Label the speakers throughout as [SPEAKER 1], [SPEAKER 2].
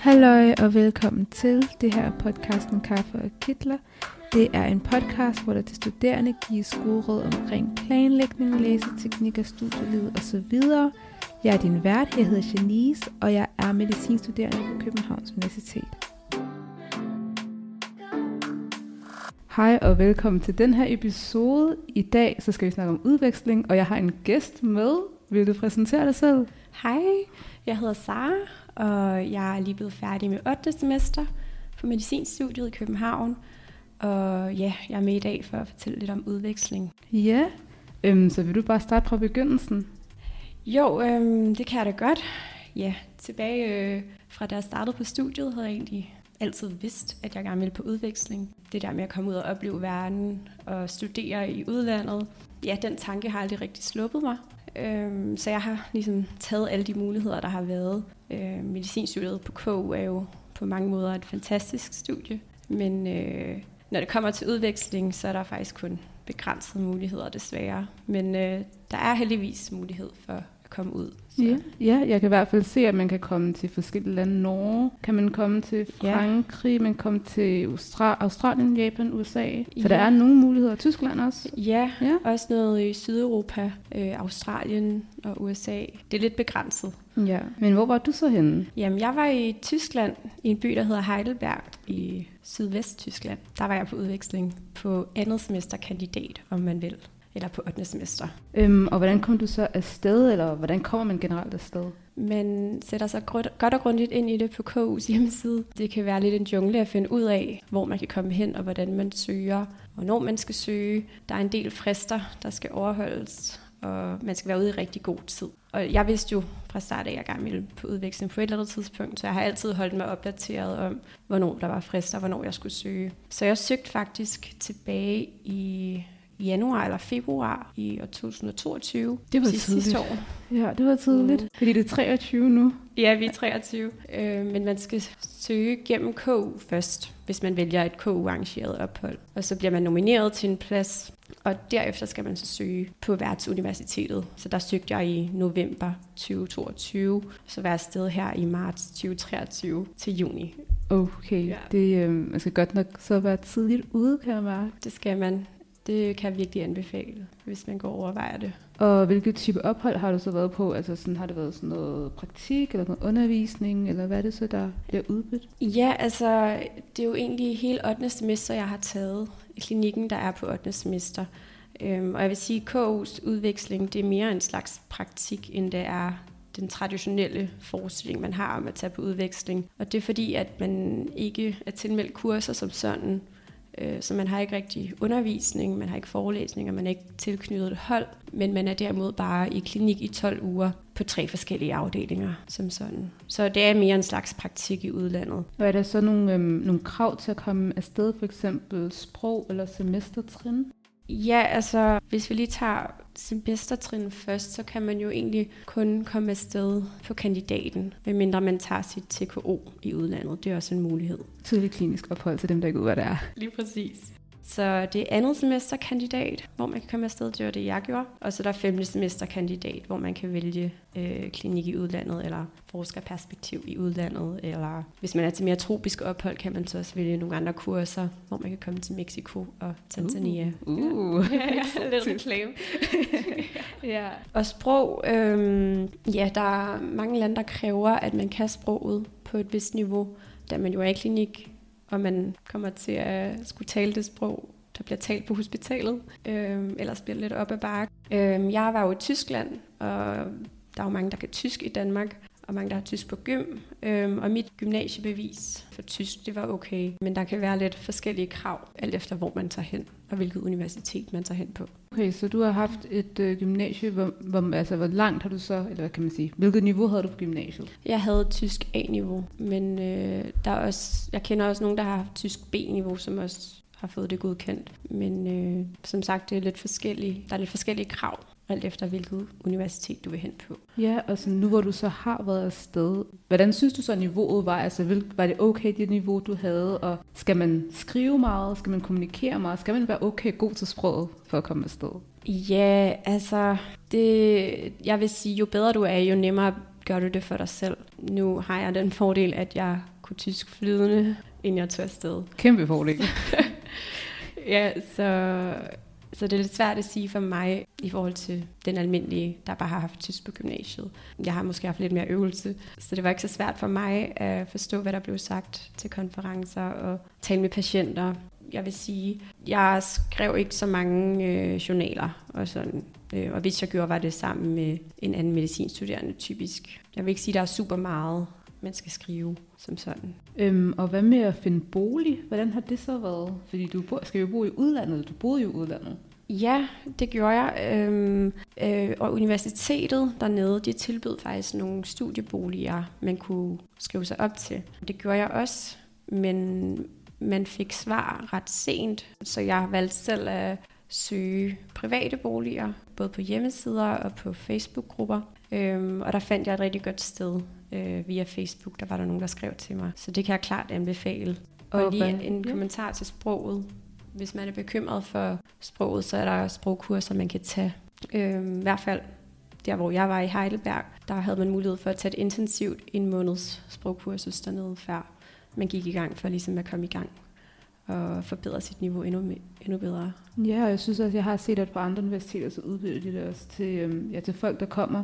[SPEAKER 1] Halløj og velkommen til det her er podcasten Kaffe og Kitler. Det er en podcast, hvor der til studerende gives gode råd omkring planlægning, læseteknikker, studieliv osv. Jeg er din vært, jeg hedder Janice, og jeg er medicinstuderende på Københavns Universitet. Hej og velkommen til den her episode. I dag så skal vi snakke om udveksling, og jeg har en gæst med. Vil du præsentere dig selv?
[SPEAKER 2] Hej, jeg hedder Sara, og jeg er lige blevet færdig med 8. semester på medicinstudiet i København. Og ja, jeg er med i dag for at fortælle lidt om udveksling.
[SPEAKER 1] Ja, øhm, så vil du bare starte fra begyndelsen?
[SPEAKER 2] Jo, øhm, det kan jeg da godt. Ja, tilbage øh, fra da jeg startede på studiet, havde jeg egentlig altid vidst, at jeg gerne ville på udveksling. Det der med at komme ud og opleve verden og studere i udlandet, ja, den tanke har aldrig rigtig sluppet mig. Øhm, så jeg har ligesom taget alle de muligheder, der har været. Øh, medicinstudiet på KU er jo på mange måder et fantastisk studie, men øh, når det kommer til udveksling, så er der faktisk kun begrænsede muligheder desværre. Men øh, der er heldigvis mulighed for komme ud.
[SPEAKER 1] Så. Ja, ja, jeg kan i hvert fald se, at man kan komme til forskellige lande. Norge kan man komme til Frankrig, ja. man kan komme til Austra- Australien, Japan, USA. Så ja. der er nogle muligheder. Tyskland også.
[SPEAKER 2] Ja, ja. også noget i Sydeuropa, øh, Australien og USA. Det er lidt begrænset.
[SPEAKER 1] Ja, men hvor var du så henne?
[SPEAKER 2] Jamen, jeg var i Tyskland, i en by, der hedder Heidelberg i sydvest-Tyskland. Der var jeg på udveksling på andet semester kandidat, om man vil eller på 8. semester.
[SPEAKER 1] Øhm, og hvordan kom du så afsted, eller hvordan kommer man generelt afsted?
[SPEAKER 2] Man sætter sig godt og grundigt ind i det på KU's hjemmeside. Det kan være lidt en jungle at finde ud af, hvor man kan komme hen, og hvordan man søger, hvornår man skal søge. Der er en del frister, der skal overholdes, og man skal være ude i rigtig god tid. Og jeg vidste jo fra start af, at jeg gerne ville på udveksling på et eller andet tidspunkt, så jeg har altid holdt mig opdateret om, hvornår der var frister, hvornår jeg skulle søge. Så jeg søgte faktisk tilbage i januar eller februar i år 2022.
[SPEAKER 1] Det var tidligt. Sidste år. Ja, det var tidligt. Mm. Fordi det er 23 nu.
[SPEAKER 2] Ja, vi er 23. Øh, men man skal søge gennem KU først, hvis man vælger et KU-arrangeret ophold. Og så bliver man nomineret til en plads, og derefter skal man så søge på værtsuniversitetet. Så der søgte jeg i november 2022, så var jeg afsted her i marts 2023 til juni.
[SPEAKER 1] Okay, ja. det, øh, man skal godt nok så være tidligt ude, kan jeg mærke.
[SPEAKER 2] Det skal man. Det kan jeg virkelig anbefale, hvis man går og overvejer det.
[SPEAKER 1] Og hvilket type ophold har du så været på? Altså sådan, har det været sådan noget praktik eller noget undervisning, eller hvad er det så, der bliver udbudt?
[SPEAKER 2] Ja, altså det er jo egentlig hele 8. semester, jeg har taget i klinikken, der er på 8. semester. Øhm, og jeg vil sige, at KU's udveksling, det er mere en slags praktik, end det er den traditionelle forestilling, man har om at tage på udveksling. Og det er fordi, at man ikke er tilmeldt kurser som sådan, Øh, så man har ikke rigtig undervisning, man har ikke forelæsninger, man er ikke tilknyttet et hold, men man er derimod bare i klinik i 12 uger på tre forskellige afdelinger som sådan. Så det er mere en slags praktik i udlandet.
[SPEAKER 1] Og er der så nogle, øhm, nogle krav til at komme afsted, for eksempel sprog eller semestertrin?
[SPEAKER 2] Ja, altså hvis vi lige tager semestertrin først, så kan man jo egentlig kun komme afsted på kandidaten, medmindre man tager sit TKO i udlandet. Det er også en mulighed.
[SPEAKER 1] Tidlig klinisk ophold til dem, der ikke ved, hvad det er.
[SPEAKER 2] Lige præcis. Så det er andet semester kandidat, hvor man kan komme afsted. Det var det, jeg gjorde. Og så der er femte semester kandidat, hvor man kan vælge øh, klinik i udlandet, eller forskerperspektiv i udlandet. Eller hvis man er til mere tropisk ophold, kan man så også vælge nogle andre kurser, hvor man kan komme til Mexico og Tanzania.
[SPEAKER 1] Uh, uh.
[SPEAKER 2] Ja, ja, lidt reklame. ja. Og sprog, øh, ja, der er mange lande, der kræver, at man kan sproget på et vist niveau, da man jo er i klinik og man kommer til at skulle tale det sprog, der bliver talt på hospitalet, øh, ellers bliver det lidt op ad bakke. Øh, jeg var jo i Tyskland, og der er jo mange, der kan tysk i Danmark, og mange, der har tysk på gym. Øhm, og mit gymnasiebevis for tysk, det var okay. Men der kan være lidt forskellige krav, alt efter hvor man tager hen, og hvilket universitet man tager hen på.
[SPEAKER 1] Okay, så du har haft et øh, gymnasie, hvor, hvor, altså hvor langt har du så, eller hvad kan man sige, hvilket niveau havde du på gymnasiet?
[SPEAKER 2] Jeg havde tysk A-niveau, men øh, der er også, jeg kender også nogen, der har tysk B-niveau, som også har fået det godkendt. Men øh, som sagt, det er lidt forskellige, der er lidt forskellige krav alt efter hvilket universitet du vil hen på.
[SPEAKER 1] Ja, og så nu hvor du så har været afsted, hvordan synes du så niveauet var? Altså var det okay det niveau du havde, og skal man skrive meget, skal man kommunikere meget, skal man være okay god til sproget for at komme afsted?
[SPEAKER 2] Ja, altså det, jeg vil sige, jo bedre du er, jo nemmere gør du det for dig selv. Nu har jeg den fordel, at jeg kunne tysk flydende, inden jeg tog afsted.
[SPEAKER 1] Kæmpe fordel.
[SPEAKER 2] ja, så, så det er lidt svært at sige for mig i forhold til den almindelige, der bare har haft tysk på gymnasiet. Jeg har måske haft lidt mere øvelse, så det var ikke så svært for mig at forstå, hvad der blev sagt til konferencer og tale med patienter. Jeg vil sige, jeg skrev ikke så mange øh, journaler og sådan. Øh, og hvis jeg gjorde, var det sammen med en anden medicinstuderende typisk. Jeg vil ikke sige, at der er super meget, man skal skrive som sådan.
[SPEAKER 1] Øhm, og hvad med at finde bolig? Hvordan har det så været? Fordi du bo, skal jo bo i udlandet. Du boede jo i udlandet.
[SPEAKER 2] Ja, det gjorde jeg. Øhm, øh, og universitetet dernede, de tilbød faktisk nogle studieboliger, man kunne skrive sig op til. Det gjorde jeg også, men man fik svar ret sent, så jeg valgte selv at søge private boliger, både på hjemmesider og på Facebook-grupper. Øhm, og der fandt jeg et rigtig godt sted øh, via Facebook. Der var der nogen, der skrev til mig. Så det kan jeg klart anbefale. Og, lige en kommentar til sproget. Hvis man er bekymret for sproget, så er der sprogkurser, man kan tage. Øh, I hvert fald der, hvor jeg var i Heidelberg, der havde man mulighed for at tage et intensivt en måneds sprogkursus dernede, før man gik i gang for ligesom at komme i gang og forbedre sit niveau endnu, endnu bedre.
[SPEAKER 1] Ja, og jeg synes også, jeg har set, at på andre universiteter, så udbyder de det også til, øhm, ja, til folk, der kommer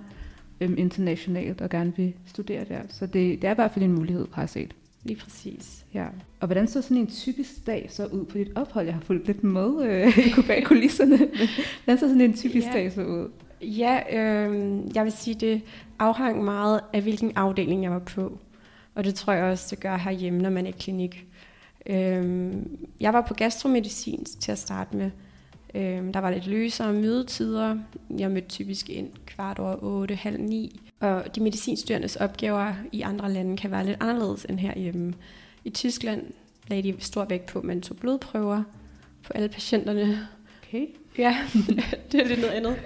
[SPEAKER 1] øhm, internationalt og gerne vil studere der. Så det, det er i hvert fald en mulighed, har jeg set.
[SPEAKER 2] Lige præcis.
[SPEAKER 1] Ja. Og hvordan så sådan en typisk dag så ud på dit ophold? Jeg har fulgt lidt med øh, bag kulisserne. hvordan så sådan en typisk ja. dag så ud?
[SPEAKER 2] Ja, øh, jeg vil sige, det afhang meget af, hvilken afdeling jeg var på. Og det tror jeg også, det gør herhjemme, når man er i klinik. Øhm, jeg var på gastromedicin til at starte med. Øhm, der var lidt løsere mødetider. Jeg mødte typisk ind kvart over 8, halv 9. Og de medicinstuderendes opgaver i andre lande kan være lidt anderledes end herhjemme. I Tyskland lagde de stor vægt på, at man tog blodprøver på alle patienterne.
[SPEAKER 1] Okay.
[SPEAKER 2] Ja, det er lidt noget andet.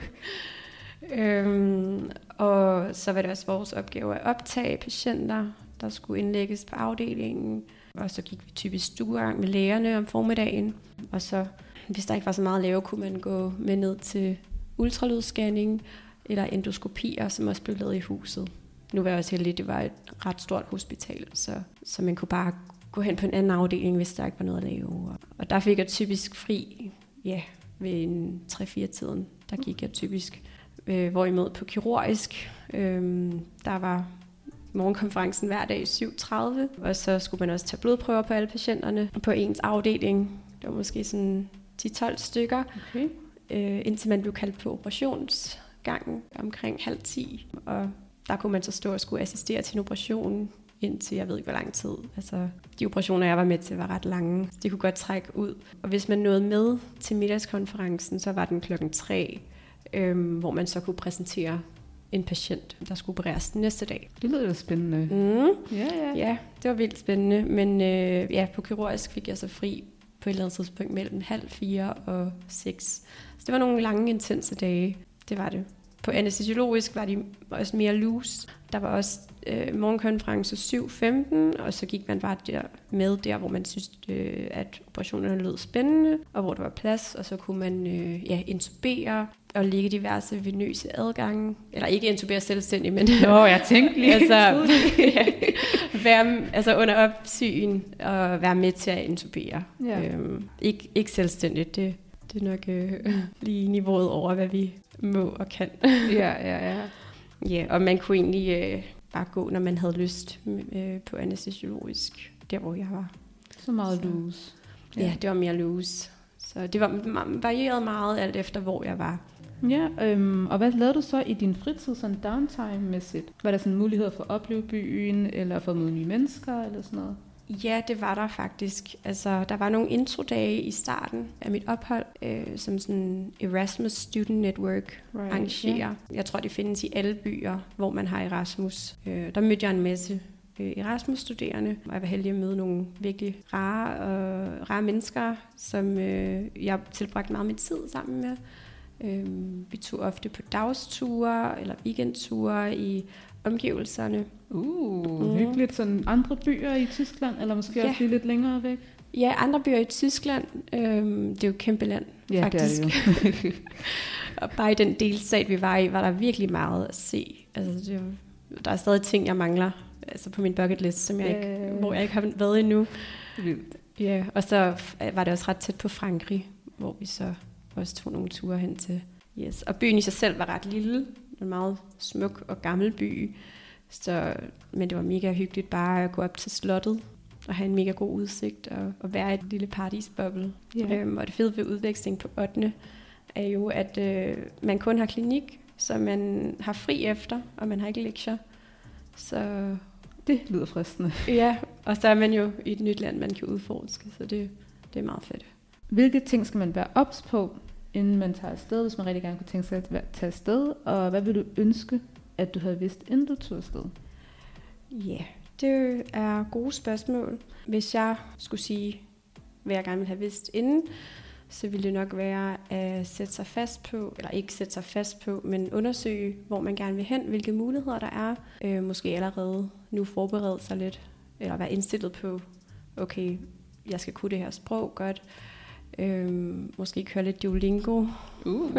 [SPEAKER 2] Øhm, og så var det også vores opgave at optage patienter, der skulle indlægges på afdelingen. Og så gik vi typisk stuegang med lægerne om formiddagen. Og så, hvis der ikke var så meget at lave, kunne man gå med ned til ultralydsscanning eller endoskopier, som også blev lavet i huset. Nu var jeg også heldig, det var et ret stort hospital, så, så man kunne bare gå hen på en anden afdeling, hvis der ikke var noget at lave. Og der fik jeg typisk fri, ja, ved en 3-4-tiden. Der gik jeg typisk. Øh, hvorimod på kirurgisk, øh, der var morgenkonferencen hver dag 7.30, og så skulle man også tage blodprøver på alle patienterne på ens afdeling. Det var måske sådan 10-12 stykker, okay. øh, indtil man blev kaldt på operationsgangen omkring halv 10. Og der kunne man så stå og skulle assistere til en operation indtil jeg ved ikke hvor lang tid. Altså, de operationer, jeg var med til, var ret lange. De kunne godt trække ud. Og hvis man nåede med til middagskonferencen, så var den klokken 3, øhm, hvor man så kunne præsentere en patient, der skulle opereres den næste dag.
[SPEAKER 1] Det lyder spændende.
[SPEAKER 2] Mm. Ja, ja. ja, det var vildt spændende. Men øh, ja, på kirurgisk fik jeg så fri på et eller andet tidspunkt mellem halv fire og seks. Så det var nogle lange, intense dage. Det var det. På anestesiologisk var de også mere loose. Der var også øh, morgenkonference 7.15, og så gik man bare der med der, hvor man synes, øh, at operationerne lød spændende, og hvor der var plads, og så kunne man øh, ja, intubere og ligge diverse venøse adgange. Eller ikke intubere selvstændigt, men...
[SPEAKER 1] Nå, jeg tænkte lige.
[SPEAKER 2] altså, ja, være, altså under opsyn og være med til at intubere. Ja. Øhm, ikke, ikke selvstændigt, det, det er nok øh, lige niveauet over, hvad vi må og kan.
[SPEAKER 1] ja, ja, ja.
[SPEAKER 2] Ja, og man kunne egentlig øh, bare gå, når man havde lyst øh, på anestesiologisk, der hvor jeg var.
[SPEAKER 1] Så meget loose.
[SPEAKER 2] Ja. ja, det var mere loose. Så det var varieret meget alt efter, hvor jeg var.
[SPEAKER 1] Ja, øhm, og hvad lavede du så i din fritid, sådan downtime-mæssigt? Var der sådan muligheder for at opleve byen, eller for at møde nye mennesker, eller sådan noget?
[SPEAKER 2] Ja, det var der faktisk. Altså, der var nogle introdage i starten af mit ophold, øh, som sådan Erasmus Student Network right, arrangerer. Yeah. Jeg tror, det findes i alle byer, hvor man har Erasmus. Øh, der mødte jeg en masse øh, Erasmus-studerende, og jeg var heldig at møde nogle virkelig rare, øh, rare mennesker, som øh, jeg tilbragte meget min tid sammen med. Øh, vi tog ofte på dagsture eller weekendture i omgivelserne.
[SPEAKER 1] Uh, mm. hyggeligt. Sådan andre byer i Tyskland, eller måske ja. også lige lidt længere væk?
[SPEAKER 2] Ja, andre byer i Tyskland. Øhm, det er jo et kæmpe land,
[SPEAKER 1] ja,
[SPEAKER 2] faktisk.
[SPEAKER 1] Det er det jo.
[SPEAKER 2] og bare i den delstat, vi var i, var der virkelig meget at se. Altså, det var, der er stadig ting, jeg mangler altså på min bucket list, som jeg
[SPEAKER 1] Ja,
[SPEAKER 2] ikke, hvor jeg ikke har været endnu.
[SPEAKER 1] Vildt.
[SPEAKER 2] Ja, og så var det også ret tæt på Frankrig, hvor vi så også tog nogle ture hen til. Yes. Og byen i sig selv var ret lille, en meget smuk og gammel by. Så, men det var mega hyggeligt bare at gå op til slottet og have en mega god udsigt og, og være i et lille paradisboble.
[SPEAKER 1] Ja.
[SPEAKER 2] Øhm, og det fede ved udveksling på 8. er jo, at øh, man kun har klinik, så man har fri efter, og man har ikke lektier. Så
[SPEAKER 1] Det lyder fristende.
[SPEAKER 2] ja, og så er man jo i et nyt land, man kan udforske, så det, det er meget fedt.
[SPEAKER 1] Hvilke ting skal man være ops på, inden man tager afsted, hvis man rigtig gerne kunne tænke sig at tage afsted? Og hvad vil du ønske, at du havde vidst, inden du tog afsted?
[SPEAKER 2] Ja, yeah, det er gode spørgsmål. Hvis jeg skulle sige, hvad jeg gerne ville have vidst inden, så ville det nok være at sætte sig fast på, eller ikke sætte sig fast på, men undersøge, hvor man gerne vil hen, hvilke muligheder der er. Øh, måske allerede nu forberede sig lidt, eller være indstillet på, okay, jeg skal kunne det her sprog godt. Øh, måske køre lidt Duolingo,
[SPEAKER 1] Uh.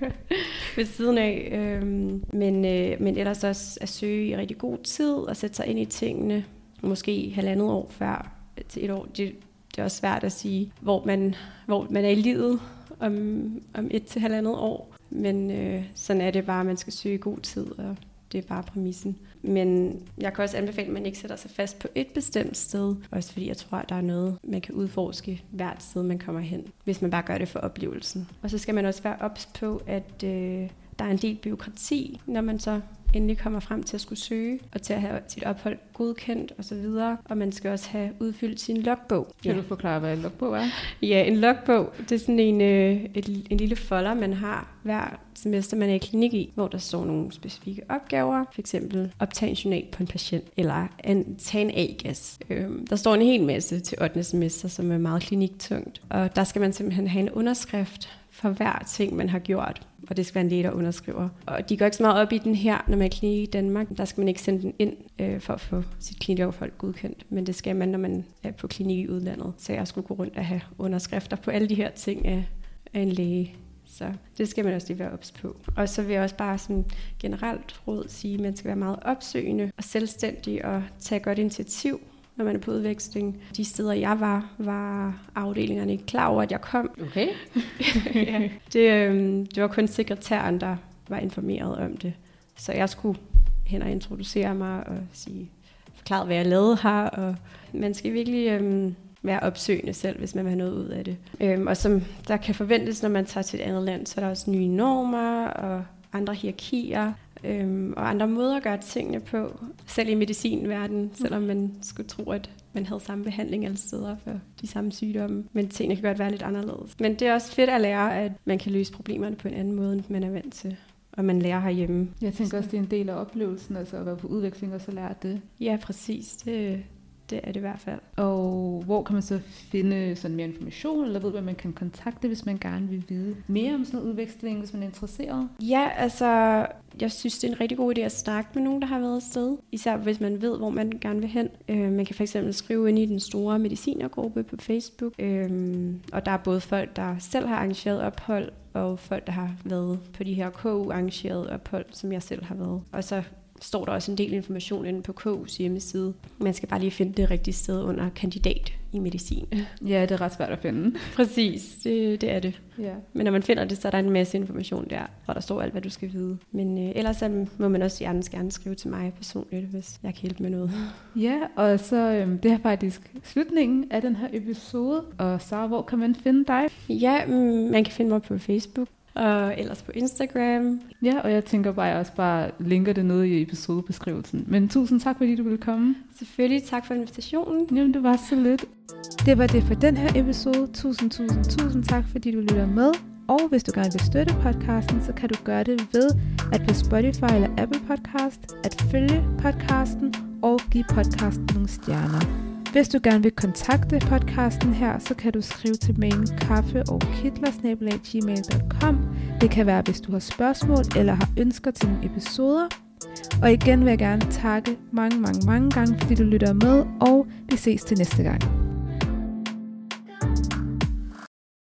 [SPEAKER 2] ved siden af. Øhm, men, øh, men ellers også at søge i rigtig god tid og sætte sig ind i tingene. Måske halvandet år før til et år. Det, det er også svært at sige, hvor man, hvor man er i livet om, om et til halvandet år. Men øh, sådan er det bare, at man skal søge i god tid, og det er bare præmissen. Men jeg kan også anbefale, at man ikke sætter sig fast på et bestemt sted. Også fordi jeg tror, at der er noget, man kan udforske hvert sted, man kommer hen. Hvis man bare gør det for oplevelsen. Og så skal man også være ops på, at øh, der er en del byråkrati, når man så endelig kommer frem til at skulle søge, og til at have sit ophold godkendt osv. Og man skal også have udfyldt sin logbog.
[SPEAKER 1] Kan du forklare, hvad en logbog er?
[SPEAKER 2] Ja, en logbog, det er sådan en, øh, et, en lille folder, man har hver semester, man er i klinik i, hvor der står nogle specifikke opgaver, for eksempel optage en journal på en patient, eller en, tage en A-gas. Øhm, der står en hel masse til 8. semester, som er meget kliniktungt, og der skal man simpelthen have en underskrift for hver ting, man har gjort. Og det skal være en læge, der underskriver. Og de går ikke så meget op i den her, når man er i klinik i Danmark. Der skal man ikke sende den ind øh, for at få sit klinikophold godkendt. Men det skal man, når man er på klinik i udlandet. Så jeg skulle gå rundt og have underskrifter på alle de her ting af, af en læge. Så det skal man også lige være ops på. Og så vil jeg også bare sådan generelt råd sige, at man skal være meget opsøgende og selvstændig og tage godt initiativ når man er på udveksling. De steder, jeg var, var afdelingerne ikke klar over, at jeg kom.
[SPEAKER 1] Okay.
[SPEAKER 2] ja. det, øhm, det var kun sekretæren, der var informeret om det. Så jeg skulle hen og introducere mig og sige, forklare, hvad jeg lavede her. Og man skal virkelig øhm, være opsøgende selv, hvis man vil have noget ud af det. Øhm, og som der kan forventes, når man tager til et andet land, så er der også nye normer og andre hierarkier øhm, og andre måder at gøre tingene på. Selv i medicinverdenen, selvom man skulle tro, at man havde samme behandling alle steder for de samme sygdomme. Men tingene kan godt være lidt anderledes. Men det er også fedt at lære, at man kan løse problemerne på en anden måde, end man er vant til. Og man lærer herhjemme.
[SPEAKER 1] Jeg tænker også, det er en del af oplevelsen, altså at være på udveksling og så lære det.
[SPEAKER 2] Ja, præcis. Det, det er det i hvert fald.
[SPEAKER 1] Og hvor kan man så finde sådan mere information, eller ved, hvad man kan kontakte, hvis man gerne vil vide mere om sådan noget udveksling, hvis man er interesseret?
[SPEAKER 2] Ja, altså, jeg synes, det er en rigtig god idé at snakke med nogen, der har været afsted. Især hvis man ved, hvor man gerne vil hen. Øh, man kan fx skrive ind i den store medicinergruppe på Facebook. Øh, og der er både folk, der selv har arrangeret ophold, og folk, der har været på de her KU-arrangerede ophold, som jeg selv har været. Og så står der også en del information inde på KU's hjemmeside. Man skal bare lige finde det rigtige sted under kandidat i medicin.
[SPEAKER 1] Ja, det er ret svært at finde.
[SPEAKER 2] Præcis, det, det er det.
[SPEAKER 1] Ja.
[SPEAKER 2] Men når man finder det, så er der en masse information der, hvor der står alt, hvad du skal vide. Men øh, ellers så må man også gerne, gerne skrive til mig personligt, hvis jeg kan hjælpe med noget.
[SPEAKER 1] Ja, og så øhm, det er faktisk slutningen af den her episode. Og så hvor kan man finde dig?
[SPEAKER 2] Ja, mm, man kan finde mig på Facebook, og ellers på Instagram.
[SPEAKER 1] Ja, og jeg tænker bare, at jeg også bare linker det nede i episodebeskrivelsen. Men tusind tak, fordi du ville komme.
[SPEAKER 2] Selvfølgelig tak for invitationen.
[SPEAKER 1] Jamen, det var så lidt. Det var det for den her episode. Tusind, tusind, tusind tak, fordi du lytter med. Og hvis du gerne vil støtte podcasten, så kan du gøre det ved at på Spotify eller Apple Podcast at følge podcasten og give podcasten nogle stjerner. Hvis du gerne vil kontakte podcasten her, så kan du skrive til mailen kaffe og gmail.com. Det kan være, hvis du har spørgsmål eller har ønsker til nogle episoder. Og igen vil jeg gerne takke mange, mange, mange gange, fordi du lytter med, og vi ses til næste gang.